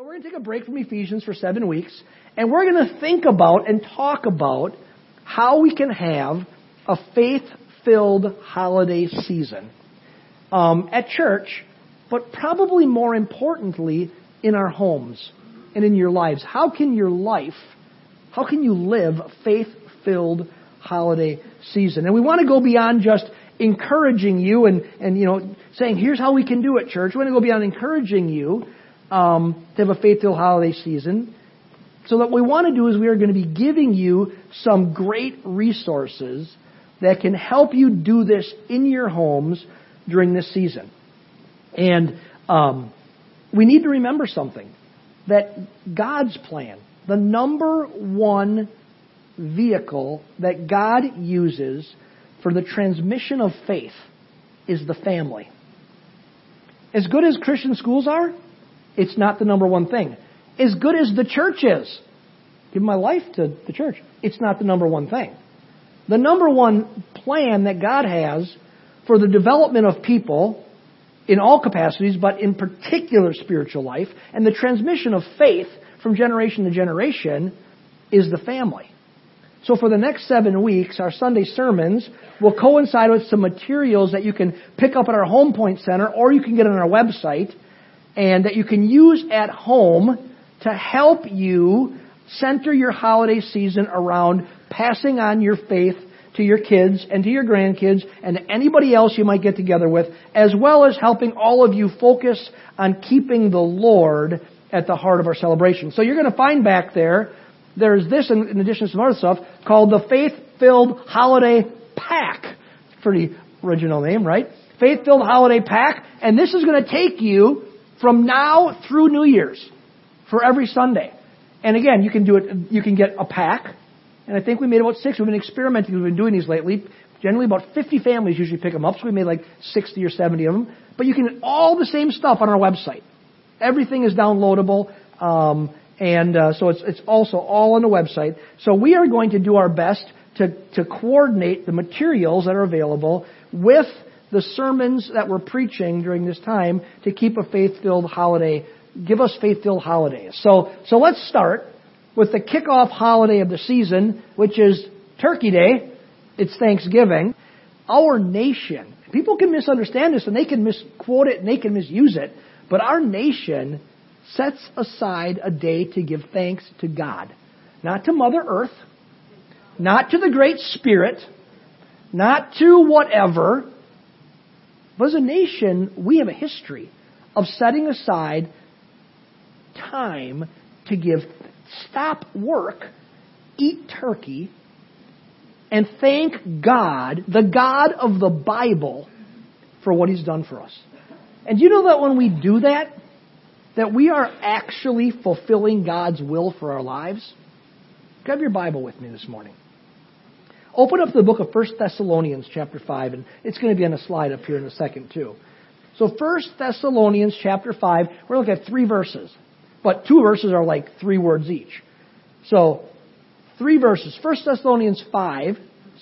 So we're going to take a break from Ephesians for seven weeks, and we're going to think about and talk about how we can have a faith-filled holiday season um, at church, but probably more importantly in our homes and in your lives. How can your life, how can you live a faith-filled holiday season? And we want to go beyond just encouraging you and, and you know saying here's how we can do it, church. We want to go beyond encouraging you um, to have a faith-filled holiday season. So what we want to do is we are going to be giving you some great resources that can help you do this in your homes during this season. And um, we need to remember something that God's plan, the number one vehicle that God uses for the transmission of faith, is the family. As good as Christian schools are, it's not the number one thing. As good as the church is, give my life to the church, it's not the number one thing. The number one plan that God has for the development of people in all capacities, but in particular spiritual life, and the transmission of faith from generation to generation is the family. So for the next seven weeks, our Sunday sermons will coincide with some materials that you can pick up at our Home Point Center or you can get on our website and that you can use at home to help you center your holiday season around passing on your faith to your kids and to your grandkids and anybody else you might get together with, as well as helping all of you focus on keeping the Lord at the heart of our celebration. So you're going to find back there, there's this in, addition to some other stuff, called the Faith Filled Holiday Pack. Pretty original name, right? Faith Filled Holiday Pack. And this is going to take you from now through New Year's for every Sunday. And again, you can do it, you can get a pack. And I think we made about six. We've been experimenting. We've been doing these lately. Generally, about 50 families usually pick them up. So we made like 60 or 70 of them. But you can all the same stuff on our website. Everything is downloadable. Um, and uh, so it's, it's also all on the website. So we are going to do our best to, to coordinate the materials that are available with the sermons that we're preaching during this time to keep a faith-filled holiday, give us faith-filled holidays. So, so let's start with the kickoff holiday of the season, which is Turkey Day. It's Thanksgiving. Our nation, people can misunderstand this and they can misquote it and they can misuse it, but our nation sets aside a day to give thanks to God. Not to Mother Earth, not to the Great Spirit, not to whatever, but as a nation, we have a history of setting aside time to give, stop work, eat turkey, and thank God, the God of the Bible, for what He's done for us. And you know that when we do that, that we are actually fulfilling God's will for our lives? Grab your Bible with me this morning. Open up the book of 1 Thessalonians chapter 5, and it's going to be on a slide up here in a second too. So 1 Thessalonians chapter 5, we're looking at three verses. But two verses are like three words each. So, three verses. 1 Thessalonians 5,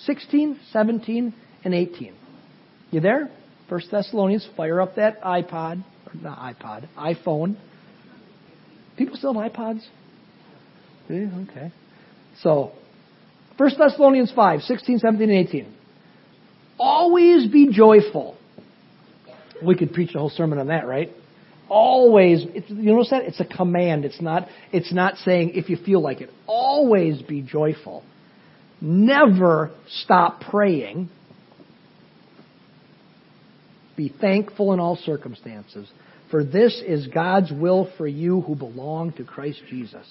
16, 17, and 18. You there? 1 Thessalonians, fire up that iPod, or not iPod, iPhone. People still have iPods? Okay. So, 1 Thessalonians 5, 16, 17, and 18. Always be joyful. We could preach a whole sermon on that, right? Always, you notice that? It's a command. It's not, it's not saying if you feel like it. Always be joyful. Never stop praying. Be thankful in all circumstances, for this is God's will for you who belong to Christ Jesus.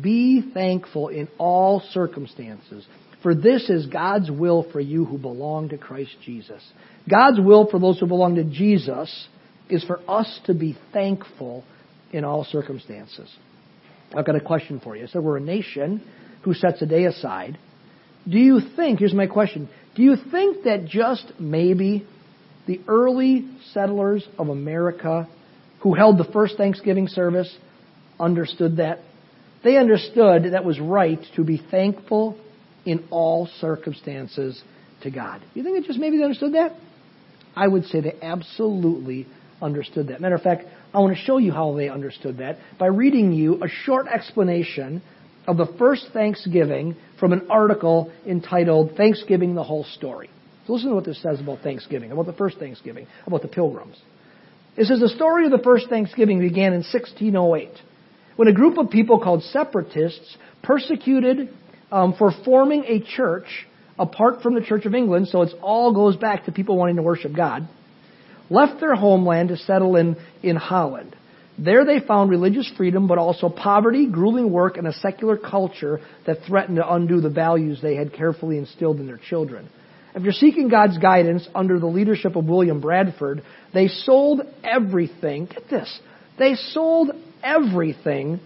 Be thankful in all circumstances, for this is God's will for you who belong to Christ Jesus. God's will for those who belong to Jesus is for us to be thankful in all circumstances. I've got a question for you. Said we're a nation who sets a day aside. Do you think, here's my question, do you think that just maybe the early settlers of America who held the first Thanksgiving service understood that? They understood that was right to be thankful in all circumstances to God. You think that just maybe they understood that? I would say they absolutely understood that. Matter of fact, I want to show you how they understood that by reading you a short explanation of the first Thanksgiving from an article entitled Thanksgiving the Whole Story. So listen to what this says about Thanksgiving, about the first Thanksgiving, about the pilgrims. It says the story of the first Thanksgiving began in 1608 when a group of people called separatists persecuted um, for forming a church apart from the Church of England, so it all goes back to people wanting to worship God, left their homeland to settle in, in Holland. There they found religious freedom, but also poverty, grueling work, and a secular culture that threatened to undo the values they had carefully instilled in their children. You're seeking God's guidance under the leadership of William Bradford, they sold everything. Get this. They sold everything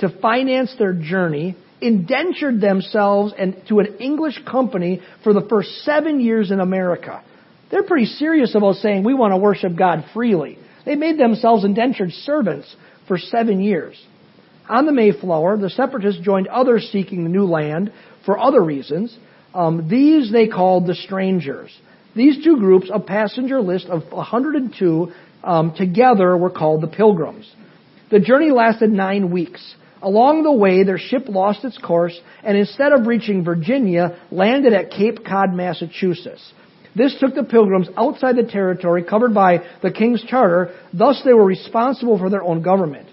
to finance their journey, indentured themselves and to an English company for the first seven years in America. They're pretty serious about saying we want to worship God freely. They made themselves indentured servants for seven years. On the Mayflower, the separatists joined others seeking the new land for other reasons. Um, these they called the strangers. These two groups, a passenger list of 102, um, together were called the pilgrims. The journey lasted nine weeks. Along the way, their ship lost its course and instead of reaching Virginia, landed at Cape Cod, Massachusetts. This took the pilgrims outside the territory covered by the king's charter, thus they were responsible for their own government.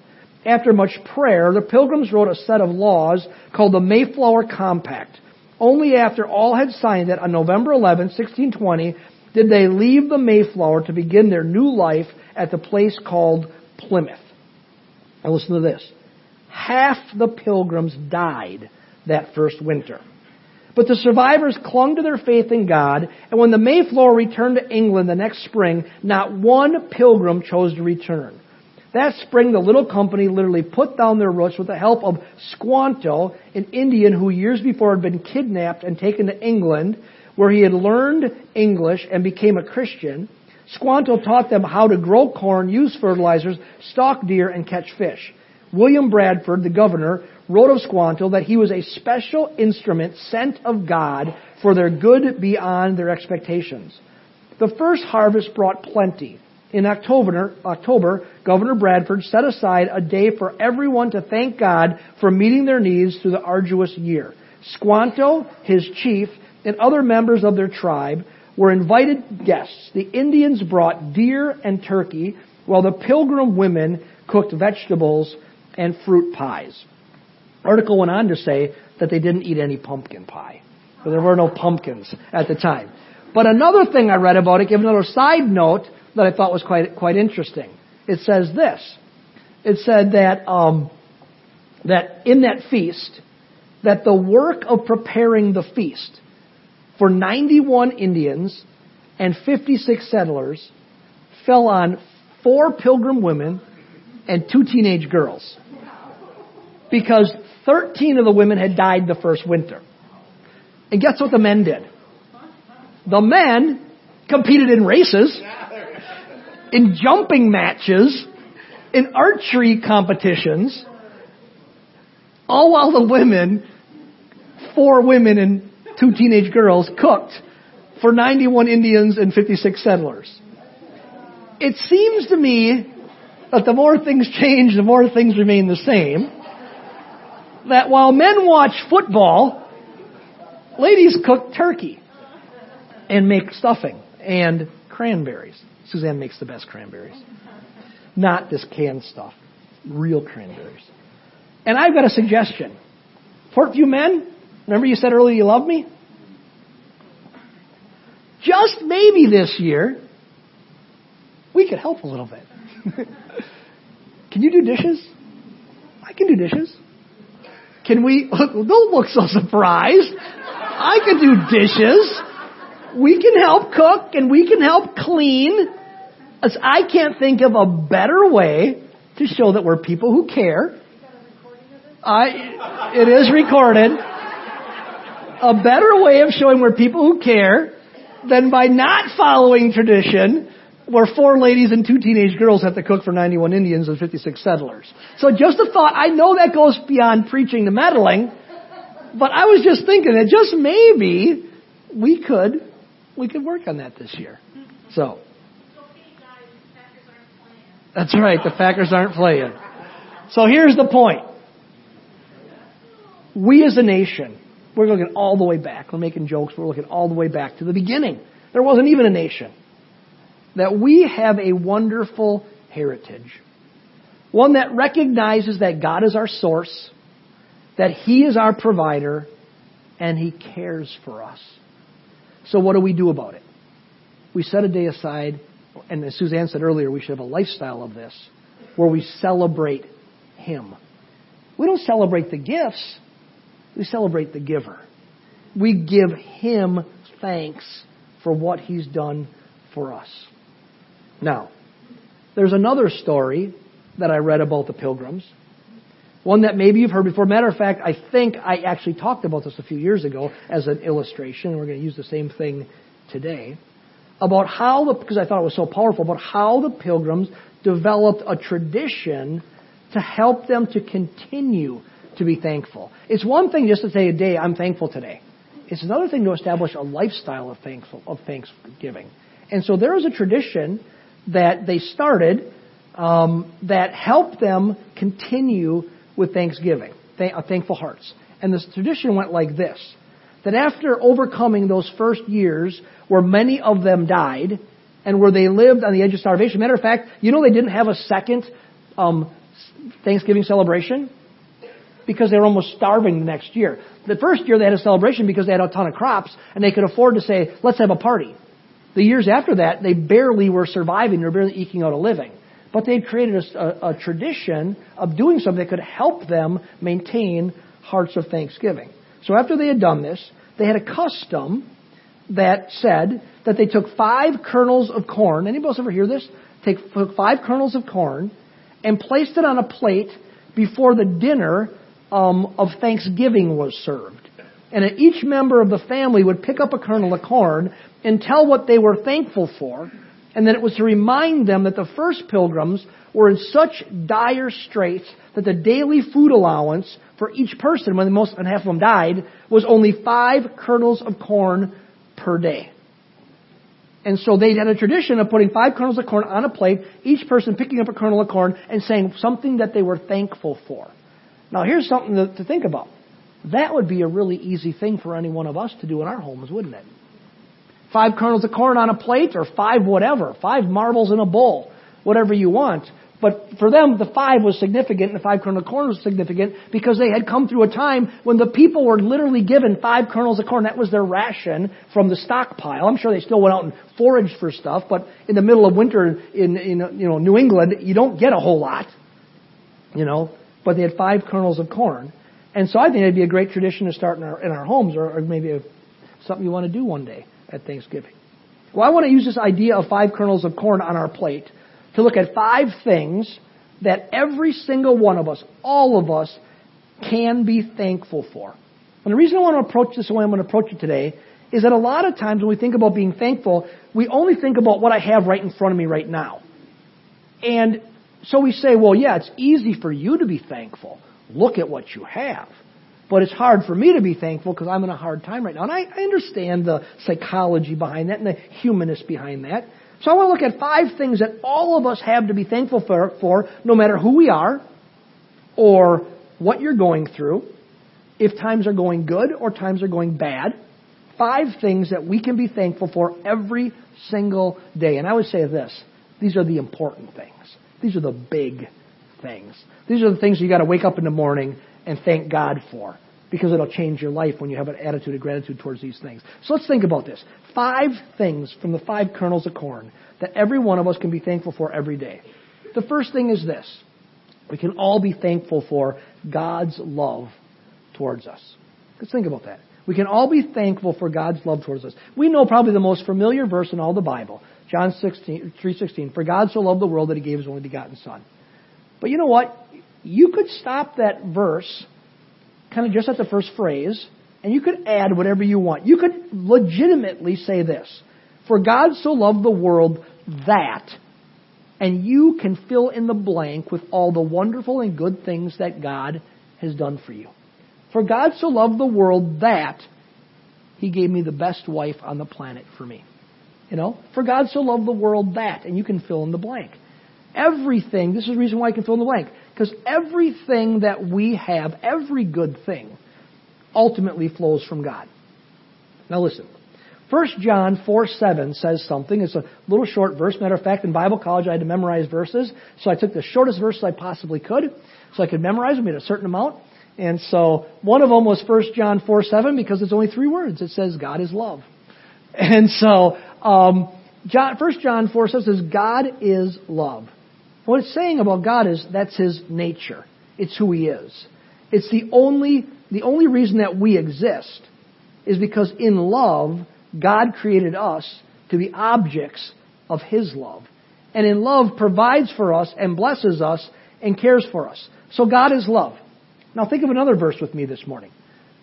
After much prayer, the pilgrims wrote a set of laws called the Mayflower Compact. Only after all had signed it on November 11, 1620, did they leave the Mayflower to begin their new life at the place called Plymouth. Now listen to this. Half the pilgrims died that first winter. But the survivors clung to their faith in God, and when the Mayflower returned to England the next spring, not one pilgrim chose to return. That spring, the little company literally put down their roots with the help of Squanto, an Indian who years before had been kidnapped and taken to England, where he had learned English and became a Christian. Squanto taught them how to grow corn, use fertilizers, stalk deer, and catch fish. William Bradford, the governor, wrote of Squanto that he was a special instrument sent of God for their good beyond their expectations. The first harvest brought plenty. In October, October, Governor Bradford set aside a day for everyone to thank God for meeting their needs through the arduous year. Squanto, his chief, and other members of their tribe were invited guests. The Indians brought deer and turkey, while the pilgrim women cooked vegetables and fruit pies. Article went on to say that they didn't eat any pumpkin pie. So there were no pumpkins at the time. But another thing I read about it, give another side note that I thought was quite quite interesting. It says this. It said that um, that in that feast, that the work of preparing the feast for 91 Indians and 56 settlers fell on four pilgrim women and two teenage girls. Because 13 of the women had died the first winter. And guess what the men did? The men competed in races, in jumping matches, in archery competitions, all while the women, four women and two teenage girls, cooked for 91 Indians and 56 settlers. It seems to me that the more things change, the more things remain the same that while men watch football, ladies cook turkey and make stuffing and cranberries. Suzanne makes the best cranberries. Not this canned stuff. Real cranberries. And I've got a suggestion. Portview men, remember you said earlier you love me? Just maybe this year, we could help a little bit. can you do dishes? I can do dishes. Can we, don't look so surprised. I can do dishes. We can help cook and we can help clean. As I can't think of a better way to show that we're people who care. I, it is recorded. A better way of showing we're people who care than by not following tradition where four ladies and two teenage girls have to cook for 91 Indians and 56 settlers. So just a thought, I know that goes beyond preaching to meddling, but I was just thinking that just maybe we could, we could work on that this year. So. That's right. The Packers aren't playing. So here's the point. We as a nation, we're looking all the way back. We're making jokes. We're looking all the way back to the beginning. There wasn't even a nation. That we have a wonderful heritage. One that recognizes that God is our source, that He is our provider, and He cares for us. So what do we do about it? We set a day aside, and as Suzanne said earlier, we should have a lifestyle of this, where we celebrate Him. We don't celebrate the gifts, we celebrate the giver. We give Him thanks for what He's done for us. Now, there's another story that I read about the pilgrims. One that maybe you've heard before. Matter of fact, I think I actually talked about this a few years ago as an illustration. We're going to use the same thing today. About how the, because I thought it was so powerful, about how the pilgrims developed a tradition to help them to continue to be thankful. It's one thing just to say a day, I'm thankful today. It's another thing to establish a lifestyle of thankful of thanksgiving. And so there is a tradition that they started um, that helped them continue with thanksgiving, th- uh, thankful hearts. And this tradition went like this that after overcoming those first years where many of them died and where they lived on the edge of starvation, matter of fact, you know they didn't have a second um, Thanksgiving celebration? Because they were almost starving the next year. The first year they had a celebration because they had a ton of crops and they could afford to say, let's have a party. The years after that, they barely were surviving, they were barely eking out a living. But they had created a, a, a tradition of doing something that could help them maintain hearts of thanksgiving. So after they had done this, they had a custom that said that they took five kernels of corn. Anybody else ever hear this? Take five kernels of corn and placed it on a plate before the dinner um, of Thanksgiving was served. And each member of the family would pick up a kernel of corn and tell what they were thankful for. And then it was to remind them that the first pilgrims were in such dire straits that the daily food allowance for each person, when most and half of them died, was only five kernels of corn per day. And so they had a tradition of putting five kernels of corn on a plate, each person picking up a kernel of corn and saying something that they were thankful for. Now here's something to, to think about. That would be a really easy thing for any one of us to do in our homes, wouldn't it? Five kernels of corn on a plate or five whatever, five marbles in a bowl, whatever you want. But for them, the five was significant and the five kernels of corn was significant because they had come through a time when the people were literally given five kernels of corn. That was their ration from the stockpile. I'm sure they still went out and foraged for stuff, but in the middle of winter in, in you know, New England, you don't get a whole lot. You know, but they had five kernels of corn. And so I think it'd be a great tradition to start in our, in our homes or, or maybe a, something you want to do one day at Thanksgiving. Well, I want to use this idea of five kernels of corn on our plate to look at five things that every single one of us, all of us, can be thankful for. And the reason I want to approach this the way I'm going to approach it today is that a lot of times when we think about being thankful, we only think about what I have right in front of me right now. And so we say, well, yeah, it's easy for you to be thankful. Look at what you have. But it's hard for me to be thankful because I'm in a hard time right now. And I, I understand the psychology behind that and the humanist behind that. So I want to look at five things that all of us have to be thankful for, for no matter who we are or what you're going through, if times are going good or times are going bad. Five things that we can be thankful for every single day. And I would say this these are the important things. These are the big things. These are the things you got to wake up in the morning and thank God for because it'll change your life when you have an attitude of gratitude towards these things. So let's think about this. Five things from the five kernels of corn that every one of us can be thankful for every day. The first thing is this. We can all be thankful for God's love towards us. Let's think about that. We can all be thankful for God's love towards us. We know probably the most familiar verse in all the Bible, John 16, 3.16, For God so loved the world that he gave his only begotten Son. But you know what? You could stop that verse kind of just at the first phrase, and you could add whatever you want. You could legitimately say this For God so loved the world that, and you can fill in the blank with all the wonderful and good things that God has done for you. For God so loved the world that He gave me the best wife on the planet for me. You know, for God so loved the world that, and you can fill in the blank. Everything, this is the reason why I can fill in the blank, because everything that we have, every good thing, ultimately flows from God. Now listen. 1 John 4 7 says something. It's a little short verse. Matter of fact, in Bible college I had to memorize verses. So I took the shortest verses I possibly could so I could memorize them at a certain amount. And so one of them was 1 John 4 7 because it's only three words. It says God is love. And so um, John, 1 John 4 says God is love. What it's saying about God is that's His nature. It's who He is. It's the only, the only reason that we exist is because in love, God created us to be objects of His love. And in love provides for us and blesses us and cares for us. So God is love. Now think of another verse with me this morning.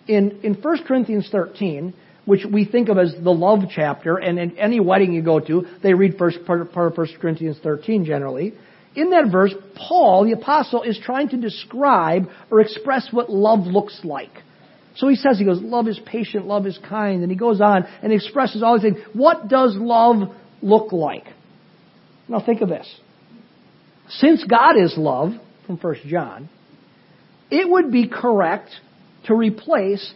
In, in 1 Corinthians 13, which we think of as the love chapter, and in any wedding you go to, they read first part, of 1 Corinthians 13 generally in that verse, Paul, the apostle, is trying to describe or express what love looks like. So he says, he goes, love is patient, love is kind, and he goes on and expresses all these things. What does love look like? Now think of this. Since God is love, from 1 John, it would be correct to replace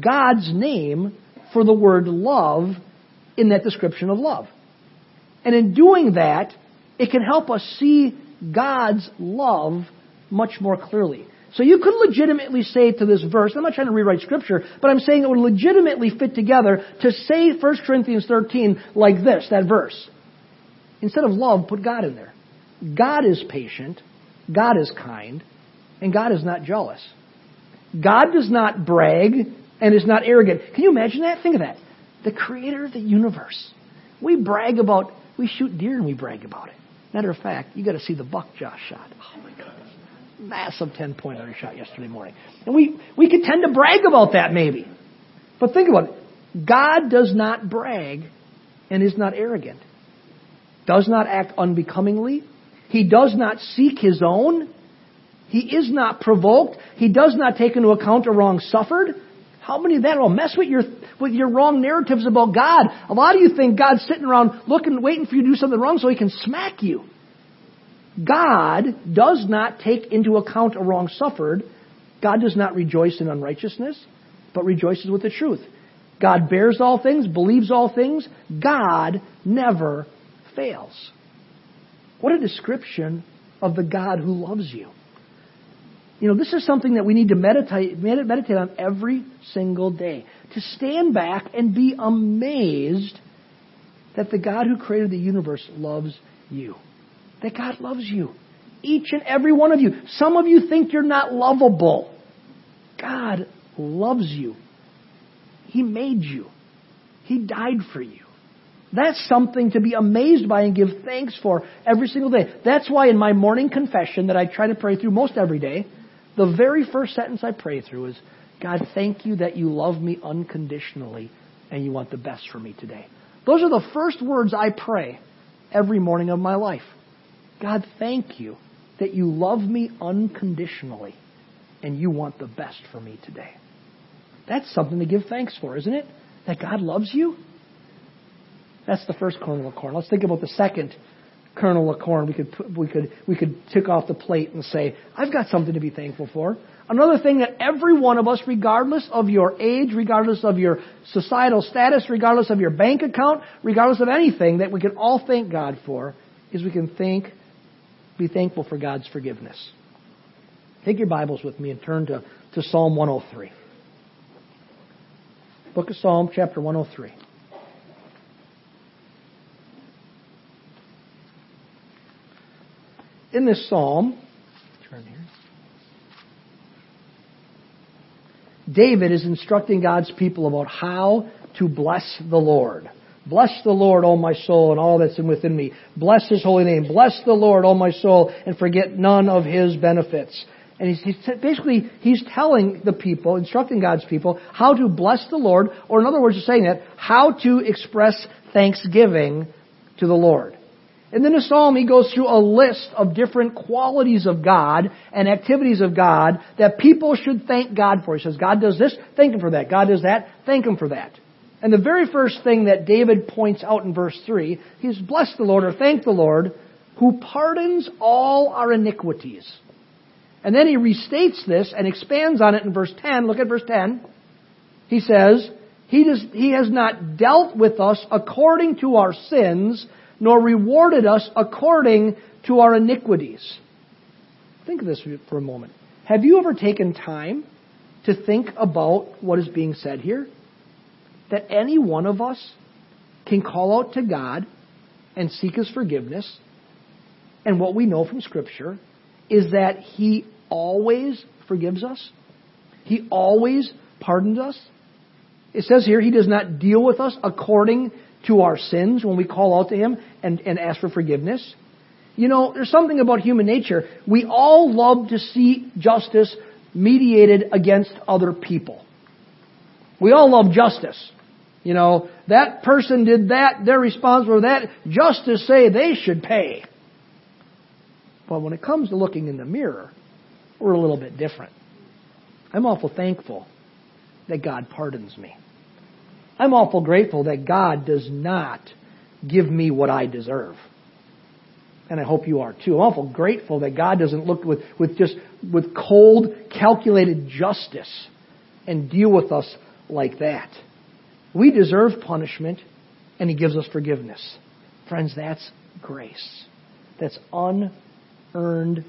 God's name for the word love in that description of love. And in doing that, it can help us see God's love much more clearly. So you could legitimately say to this verse, I'm not trying to rewrite scripture, but I'm saying it would legitimately fit together to say 1 Corinthians 13 like this, that verse. Instead of love, put God in there. God is patient, God is kind, and God is not jealous. God does not brag and is not arrogant. Can you imagine that? Think of that. The creator of the universe. We brag about, we shoot deer and we brag about it. Matter of fact, you got to see the buck Josh shot. Oh my goodness. Massive 10 pointer he shot yesterday morning. And we, we could tend to brag about that maybe. But think about it. God does not brag and is not arrogant. Does not act unbecomingly. He does not seek his own. He is not provoked. He does not take into account a wrong suffered. How many of that will mess with your with your wrong narratives about God? A lot of you think God's sitting around looking, waiting for you to do something wrong so He can smack you. God does not take into account a wrong suffered. God does not rejoice in unrighteousness, but rejoices with the truth. God bears all things, believes all things. God never fails. What a description of the God who loves you. You know, this is something that we need to meditate, meditate on every single day. To stand back and be amazed that the God who created the universe loves you. That God loves you. Each and every one of you. Some of you think you're not lovable. God loves you. He made you. He died for you. That's something to be amazed by and give thanks for every single day. That's why in my morning confession that I try to pray through most every day, the very first sentence I pray through is, God, thank you that you love me unconditionally and you want the best for me today. Those are the first words I pray every morning of my life. God, thank you that you love me unconditionally and you want the best for me today. That's something to give thanks for, isn't it? That God loves you? That's the first kernel of corn. Let's think about the second kernel of corn we could we could we could tick off the plate and say, I've got something to be thankful for. Another thing that every one of us, regardless of your age, regardless of your societal status, regardless of your bank account, regardless of anything, that we can all thank God for, is we can thank, be thankful for God's forgiveness. Take your Bibles with me and turn to, to Psalm 103. Book of Psalm, chapter 103. In this psalm, turn here. David is instructing God's people about how to bless the Lord. Bless the Lord, O my soul, and all that's within me. Bless His holy name. Bless the Lord, O my soul, and forget none of His benefits. And he's, he's, basically, he's telling the people, instructing God's people, how to bless the Lord, or in other words, he's saying that, how to express thanksgiving to the Lord. And then in Psalm, he goes through a list of different qualities of God and activities of God that people should thank God for. He says, God does this, thank Him for that. God does that, thank Him for that. And the very first thing that David points out in verse 3, he's blessed the Lord or thanked the Lord who pardons all our iniquities. And then he restates this and expands on it in verse 10. Look at verse 10. He says, he, does, he has not dealt with us according to our sins, nor rewarded us according to our iniquities. Think of this for a moment. Have you ever taken time to think about what is being said here? That any one of us can call out to God and seek His forgiveness. And what we know from Scripture is that He always forgives us. He always pardons us. It says here, He does not deal with us according to our sins when we call out to Him and, and ask for forgiveness. You know, there's something about human nature. We all love to see justice mediated against other people. We all love justice. You know, that person did that, they're responsible for that. Justice say they should pay. But when it comes to looking in the mirror, we're a little bit different. I'm awful thankful that God pardons me. I'm awful grateful that God does not give me what I deserve. And I hope you are too. I'm awful grateful that God doesn't look with, with just with cold, calculated justice and deal with us like that. We deserve punishment, and He gives us forgiveness. Friends, that's grace. That's unearned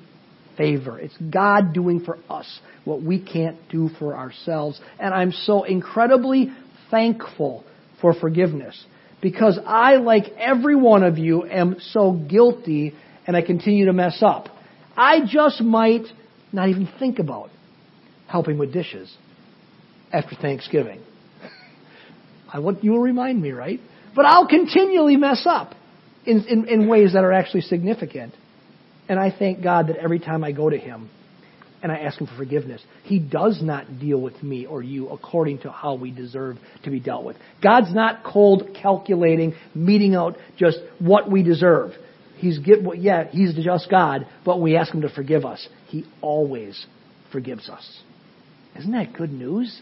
favor. It's God doing for us what we can't do for ourselves. And I'm so incredibly thankful for forgiveness because I, like every one of you, am so guilty and I continue to mess up. I just might not even think about helping with dishes after Thanksgiving. I want you will remind me, right? But I'll continually mess up in, in, in ways that are actually significant. And I thank God that every time I go to Him and I ask Him for forgiveness, He does not deal with me or you according to how we deserve to be dealt with. God's not cold calculating, meting out just what we deserve. He's give, yeah, He's just God, but we ask Him to forgive us, He always forgives us. Isn't that good news?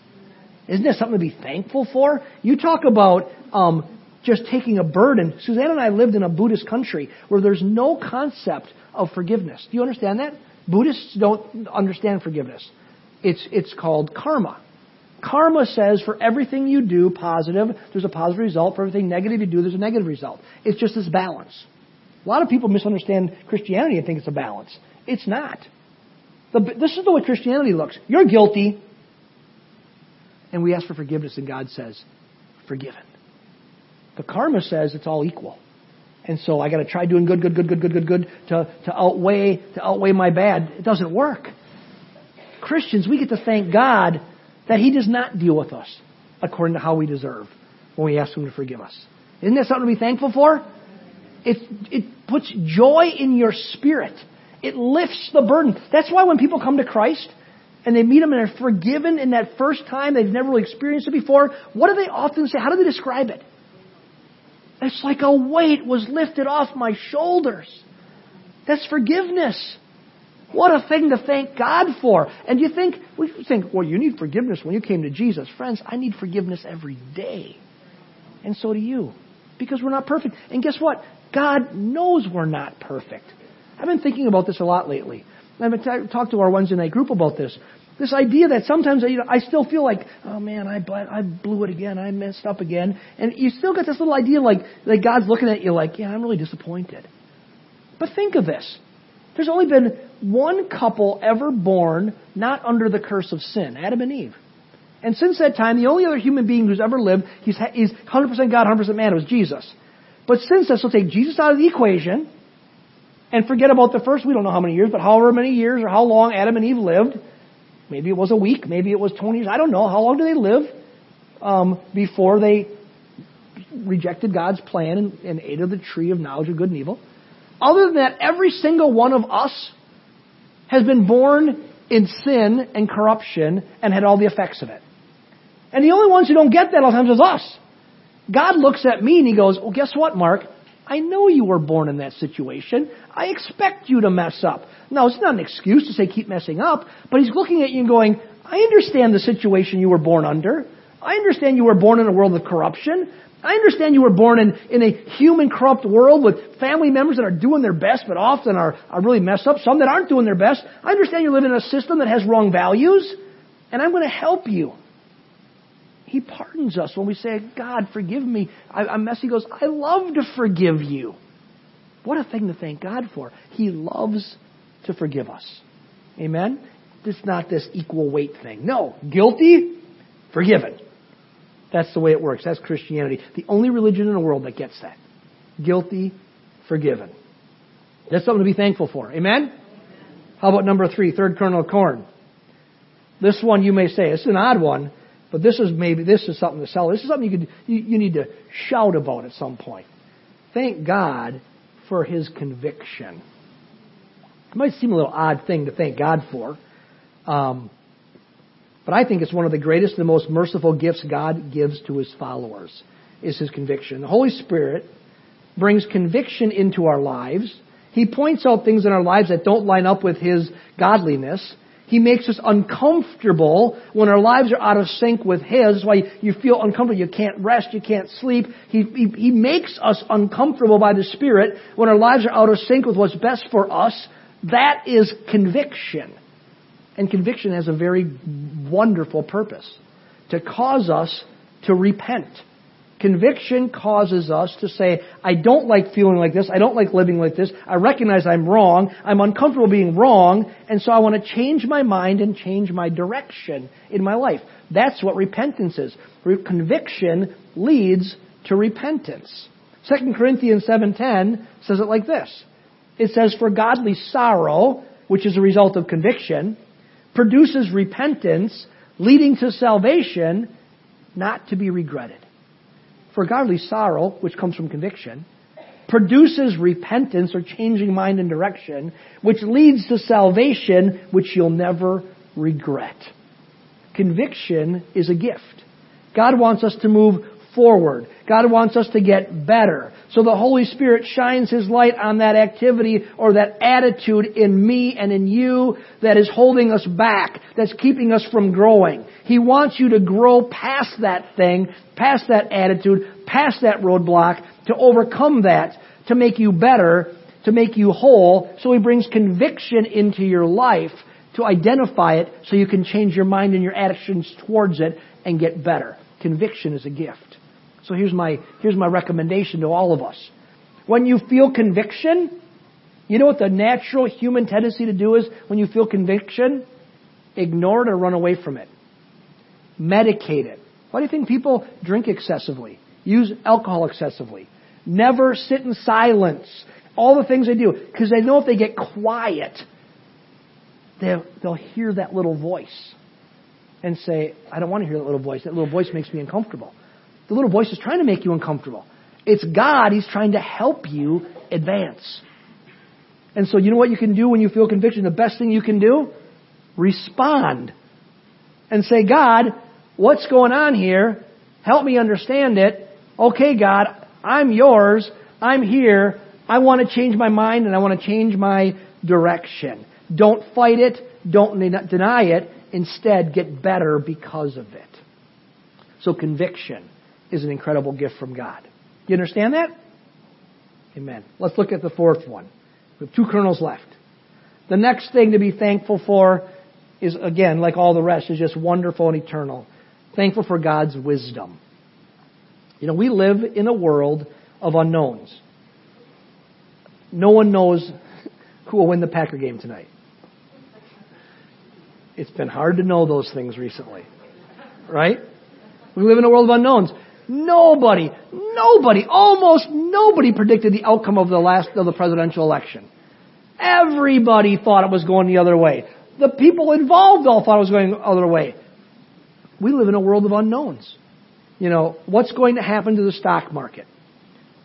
Isn't that something to be thankful for? You talk about um, just taking a burden. Suzanne and I lived in a Buddhist country where there's no concept of forgiveness. Do you understand that? Buddhists don't understand forgiveness. It's, it's called karma. Karma says for everything you do positive, there's a positive result. For everything negative you do, there's a negative result. It's just this balance. A lot of people misunderstand Christianity and think it's a balance. It's not. The, this is the way Christianity looks. You're guilty and we ask for forgiveness, and God says, forgiven. The karma says it's all equal. And so I got to try doing good, good, good, good, good, good, good to, to outweigh to outweigh my bad. It doesn't work. Christians, we get to thank God that He does not deal with us according to how we deserve when we ask Him to forgive us. Isn't that something to be thankful for? It, it puts joy in your spirit. It lifts the burden. That's why when people come to Christ, and they meet him and are forgiven in that first time, they've never really experienced it before, what do they often say? How do they describe it? It's like a weight was lifted off my shoulders. That's forgiveness. What a thing to thank God for. And you think, we think, well, you need forgiveness when you came to Jesus. Friends, I need forgiveness every day. And so do you. Because we're not perfect. And guess what? God knows we're not perfect. I've been thinking about this a lot lately. I've been t- talked to our Wednesday night group about this. This idea that sometimes you know, I still feel like, oh man, I, I blew it again, I messed up again, and you still get this little idea like that God's looking at you like, yeah, I'm really disappointed. But think of this: there's only been one couple ever born not under the curse of sin, Adam and Eve. And since that time, the only other human being who's ever lived, he's, he's 100% God, 100% man, was Jesus. But since that, so take Jesus out of the equation, and forget about the first, we don't know how many years, but however many years or how long Adam and Eve lived, Maybe it was a week. Maybe it was 20 years. I don't know. How long do they live um, before they rejected God's plan and, and ate of the tree of knowledge of good and evil? Other than that, every single one of us has been born in sin and corruption and had all the effects of it. And the only ones who don't get that all the times is us. God looks at me and he goes, Well, guess what, Mark? I know you were born in that situation. I expect you to mess up. Now, it's not an excuse to say keep messing up, but he's looking at you and going, I understand the situation you were born under. I understand you were born in a world of corruption. I understand you were born in, in a human corrupt world with family members that are doing their best but often are, are really messed up, some that aren't doing their best. I understand you live in a system that has wrong values, and I'm going to help you. He pardons us when we say, God, forgive me. I, I'm messy. He goes, I love to forgive you. What a thing to thank God for. He loves to forgive us. Amen? It's not this equal weight thing. No. Guilty, forgiven. That's the way it works. That's Christianity. The only religion in the world that gets that. Guilty, forgiven. That's something to be thankful for. Amen? How about number three, third kernel of corn? This one you may say, it's an odd one, but this is maybe, this is something to sell. This is something you could, you, you need to shout about at some point. Thank God for His conviction. It might seem a little odd thing to thank God for. Um, but I think it's one of the greatest and most merciful gifts God gives to his followers is his conviction. The Holy Spirit brings conviction into our lives. He points out things in our lives that don't line up with his godliness. He makes us uncomfortable when our lives are out of sync with His. That's why you feel uncomfortable. You can't rest. You can't sleep. He, he, he makes us uncomfortable by the Spirit when our lives are out of sync with what's best for us. That is conviction. And conviction has a very wonderful purpose to cause us to repent. Conviction causes us to say, I don't like feeling like this. I don't like living like this. I recognize I'm wrong. I'm uncomfortable being wrong. And so I want to change my mind and change my direction in my life. That's what repentance is. Conviction leads to repentance. 2 Corinthians 7.10 says it like this. It says, For godly sorrow, which is a result of conviction, produces repentance leading to salvation not to be regretted. For godly sorrow, which comes from conviction, produces repentance or changing mind and direction, which leads to salvation, which you'll never regret. Conviction is a gift. God wants us to move forward. God wants us to get better. So the Holy Spirit shines His light on that activity or that attitude in me and in you that is holding us back, that's keeping us from growing. He wants you to grow past that thing, past that attitude, past that roadblock, to overcome that, to make you better, to make you whole. So He brings conviction into your life to identify it so you can change your mind and your actions towards it and get better. Conviction is a gift. So here's my, here's my recommendation to all of us. When you feel conviction, you know what the natural human tendency to do is when you feel conviction? Ignore it or run away from it. Medicate it. Why do you think people drink excessively? Use alcohol excessively? Never sit in silence. All the things they do. Because they know if they get quiet, they'll, they'll hear that little voice and say, I don't want to hear that little voice. That little voice makes me uncomfortable. The little voice is trying to make you uncomfortable. It's God, He's trying to help you advance. And so, you know what you can do when you feel conviction? The best thing you can do? Respond. And say, God, what's going on here? Help me understand it. Okay, God, I'm yours. I'm here. I want to change my mind and I want to change my direction. Don't fight it. Don't deny it. Instead, get better because of it. So, conviction is an incredible gift from God. You understand that? Amen. Let's look at the fourth one. We have two kernels left. The next thing to be thankful for is, again, like all the rest, is just wonderful and eternal. Thankful for God's wisdom. You know, we live in a world of unknowns. No one knows who will win the Packer game tonight. It's been hard to know those things recently. Right? We live in a world of unknowns. Nobody, nobody, almost nobody predicted the outcome of the last of the presidential election. Everybody thought it was going the other way. The people involved all thought it was going the other way. We live in a world of unknowns. You know, what's going to happen to the stock market?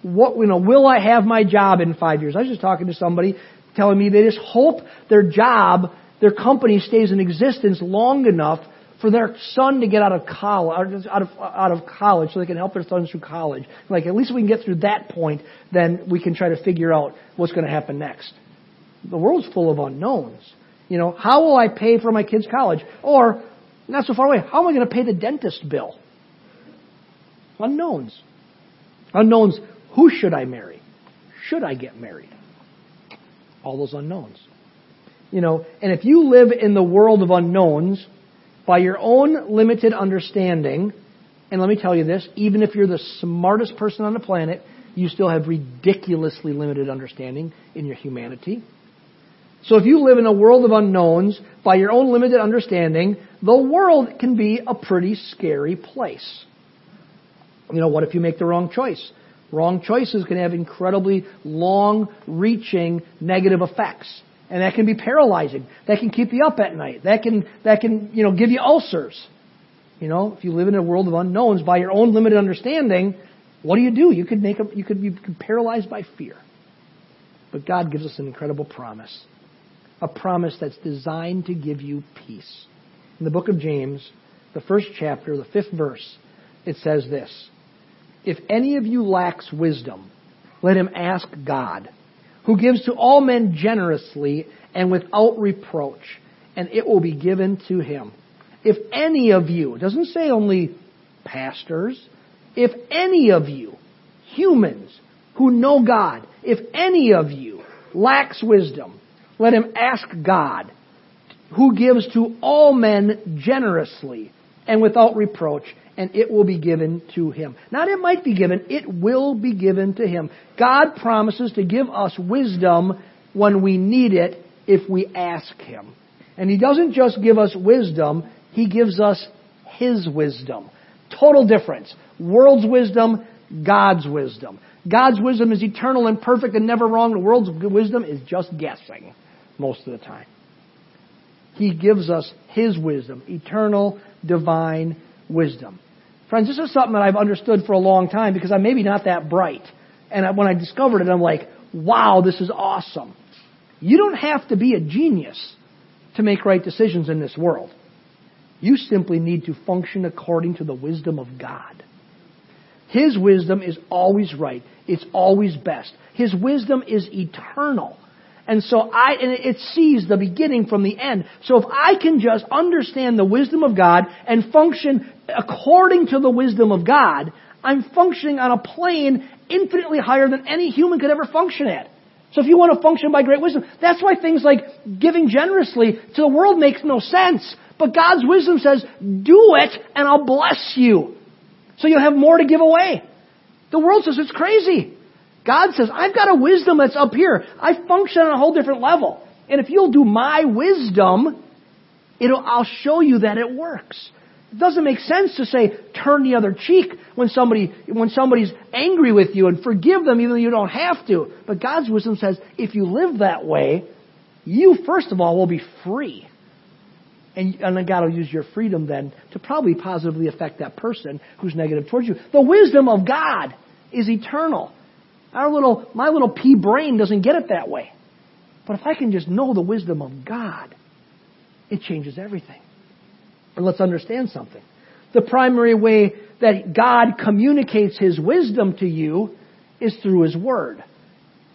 What, you know, will I have my job in five years? I was just talking to somebody telling me they just hope their job, their company stays in existence long enough for their son to get out of college, out of, out of college, so they can help their son through college. Like, at least we can get through that point, then we can try to figure out what's going to happen next. The world's full of unknowns. You know, how will I pay for my kid's college? Or, not so far away, how am I going to pay the dentist bill? Unknowns. Unknowns. Who should I marry? Should I get married? All those unknowns. You know, and if you live in the world of unknowns, by your own limited understanding, and let me tell you this, even if you're the smartest person on the planet, you still have ridiculously limited understanding in your humanity. So if you live in a world of unknowns, by your own limited understanding, the world can be a pretty scary place. You know, what if you make the wrong choice? Wrong choices can have incredibly long reaching negative effects. And that can be paralyzing. That can keep you up at night. That can, that can, you know, give you ulcers. You know, if you live in a world of unknowns by your own limited understanding, what do you do? You could make a, you could be paralyzed by fear. But God gives us an incredible promise. A promise that's designed to give you peace. In the book of James, the first chapter, the fifth verse, it says this If any of you lacks wisdom, let him ask God, who gives to all men generously and without reproach, and it will be given to him. If any of you, doesn't say only pastors, if any of you, humans who know God, if any of you lacks wisdom, let him ask God, who gives to all men generously and without reproach, and it will be given to him. Not it might be given, it will be given to him. God promises to give us wisdom when we need it if we ask him. And he doesn't just give us wisdom, he gives us his wisdom. Total difference. World's wisdom, God's wisdom. God's wisdom is eternal and perfect and never wrong. The world's wisdom is just guessing most of the time. He gives us His wisdom, eternal, divine wisdom. Friends, this is something that I've understood for a long time because I'm maybe not that bright. And when I discovered it, I'm like, wow, this is awesome. You don't have to be a genius to make right decisions in this world. You simply need to function according to the wisdom of God. His wisdom is always right. It's always best. His wisdom is eternal. And so I, and it sees the beginning from the end. So if I can just understand the wisdom of God and function according to the wisdom of God, I'm functioning on a plane infinitely higher than any human could ever function at. So if you want to function by great wisdom, that's why things like giving generously to the world makes no sense. But God's wisdom says, do it and I'll bless you. So you'll have more to give away. The world says it's crazy. God says, I've got a wisdom that's up here. I function on a whole different level. And if you'll do my wisdom, it'll, I'll show you that it works. It doesn't make sense to say turn the other cheek when somebody when somebody's angry with you and forgive them even though you don't have to. But God's wisdom says if you live that way, you first of all will be free. And, and then God will use your freedom then to probably positively affect that person who's negative towards you. The wisdom of God is eternal. Our little, my little pea brain doesn't get it that way. But if I can just know the wisdom of God, it changes everything. And let's understand something. The primary way that God communicates His wisdom to you is through His Word.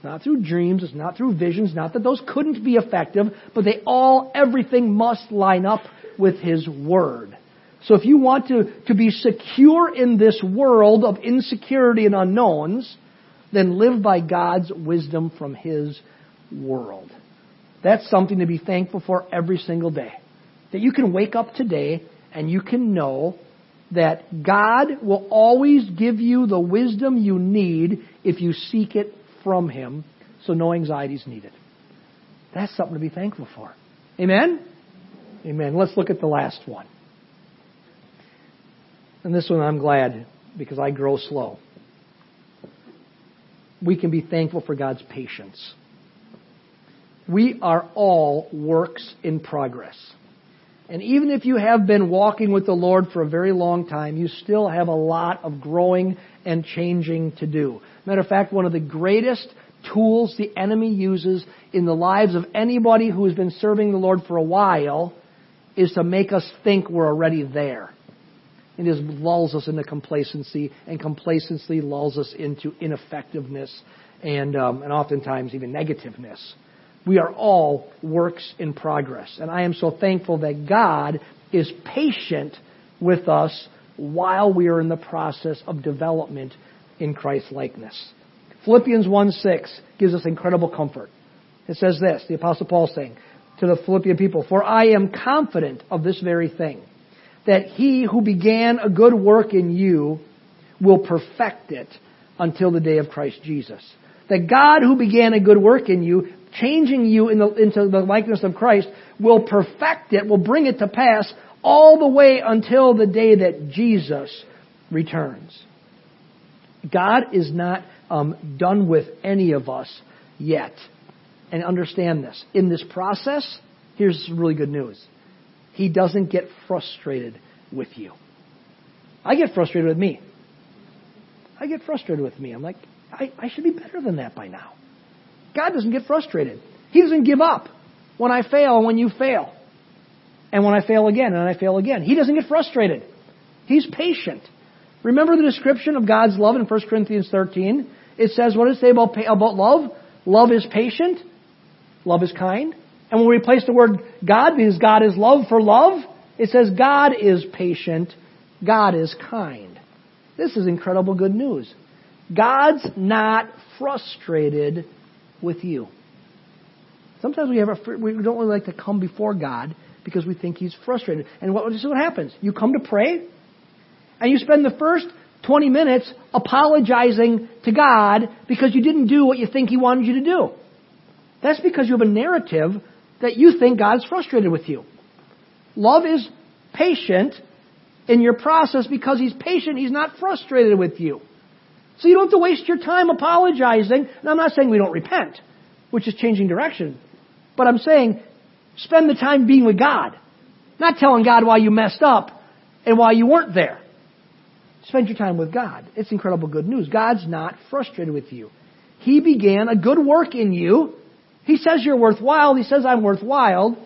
Not through dreams, it's not through visions, not that those couldn't be effective, but they all, everything must line up with His Word. So if you want to, to be secure in this world of insecurity and unknowns, then live by God's wisdom from His world. That's something to be thankful for every single day. That you can wake up today and you can know that God will always give you the wisdom you need if you seek it from Him, so no anxiety is needed. That's something to be thankful for. Amen? Amen. Let's look at the last one. And this one I'm glad because I grow slow we can be thankful for God's patience. We are all works in progress. And even if you have been walking with the Lord for a very long time, you still have a lot of growing and changing to do. Matter of fact, one of the greatest tools the enemy uses in the lives of anybody who has been serving the Lord for a while is to make us think we're already there. It just lulls us into complacency, and complacency lulls us into ineffectiveness and, um, and oftentimes even negativeness. We are all works in progress. And I am so thankful that God is patient with us while we are in the process of development in Christ likeness. Philippians 1 6 gives us incredible comfort. It says this, the Apostle Paul saying to the Philippian people, For I am confident of this very thing, that he who began a good work in you will perfect it until the day of Christ Jesus. That God who began a good work in you, changing you in the, into the likeness of Christ, will perfect it, will bring it to pass all the way until the day that Jesus returns. God is not um, done with any of us yet. And understand this. In this process, here's really good news. He doesn't get frustrated with you. I get frustrated with me. I get frustrated with me. I'm like, I, I should be better than that by now. God doesn't get frustrated. He doesn't give up when I fail and when you fail. And when I fail again and I fail again. He doesn't get frustrated. He's patient. Remember the description of God's love in 1 Corinthians 13? It says, what does it say about, about love? Love is patient. Love is kind. And when we replace the word God, because God is love for love, it says God is patient. God is kind. This is incredible good news. God's not frustrated with you. Sometimes we have a, we don't really like to come before God because we think He's frustrated. And what, this is what happens. You come to pray, and you spend the first 20 minutes apologizing to God because you didn't do what you think He wanted you to do. That's because you have a narrative that you think God's frustrated with you. Love is patient in your process because He's patient. He's not frustrated with you. So you don't have to waste your time apologizing. And I'm not saying we don't repent, which is changing direction. But I'm saying spend the time being with God. Not telling God why you messed up and why you weren't there. Spend your time with God. It's incredible good news. God's not frustrated with you. He began a good work in you. He says you're worthwhile. He says I'm worthwhile.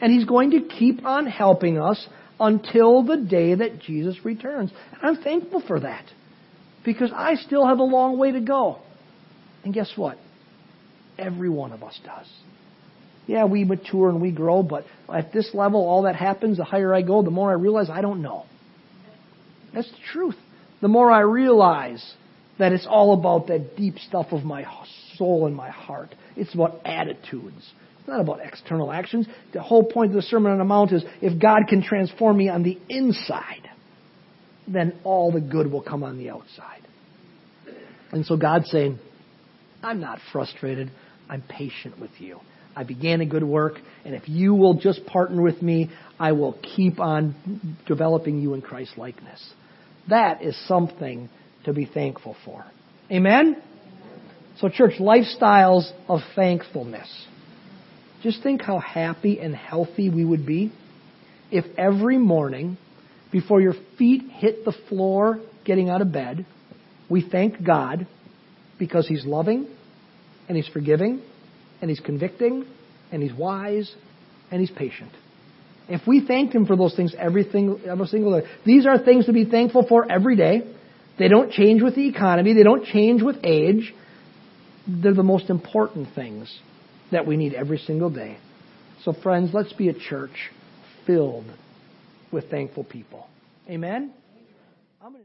And He's going to keep on helping us until the day that Jesus returns. And I'm thankful for that because I still have a long way to go. And guess what? Every one of us does. Yeah, we mature and we grow, but at this level, all that happens, the higher I go, the more I realize I don't know. That's the truth. The more I realize that it's all about that deep stuff of my soul and my heart. It's about attitudes. It's not about external actions. The whole point of the Sermon on the Mount is if God can transform me on the inside, then all the good will come on the outside. And so God's saying, I'm not frustrated. I'm patient with you. I began a good work, and if you will just partner with me, I will keep on developing you in Christ likeness. That is something to be thankful for. Amen? So, church, lifestyles of thankfulness. Just think how happy and healthy we would be if every morning before your feet hit the floor getting out of bed, we thank God because He's loving and He's forgiving and He's convicting and He's wise and He's patient. If we thanked Him for those things every, every single day, these are things to be thankful for every day. They don't change with the economy. They don't change with age. They're the most important things that we need every single day. So, friends, let's be a church filled with thankful people. Amen?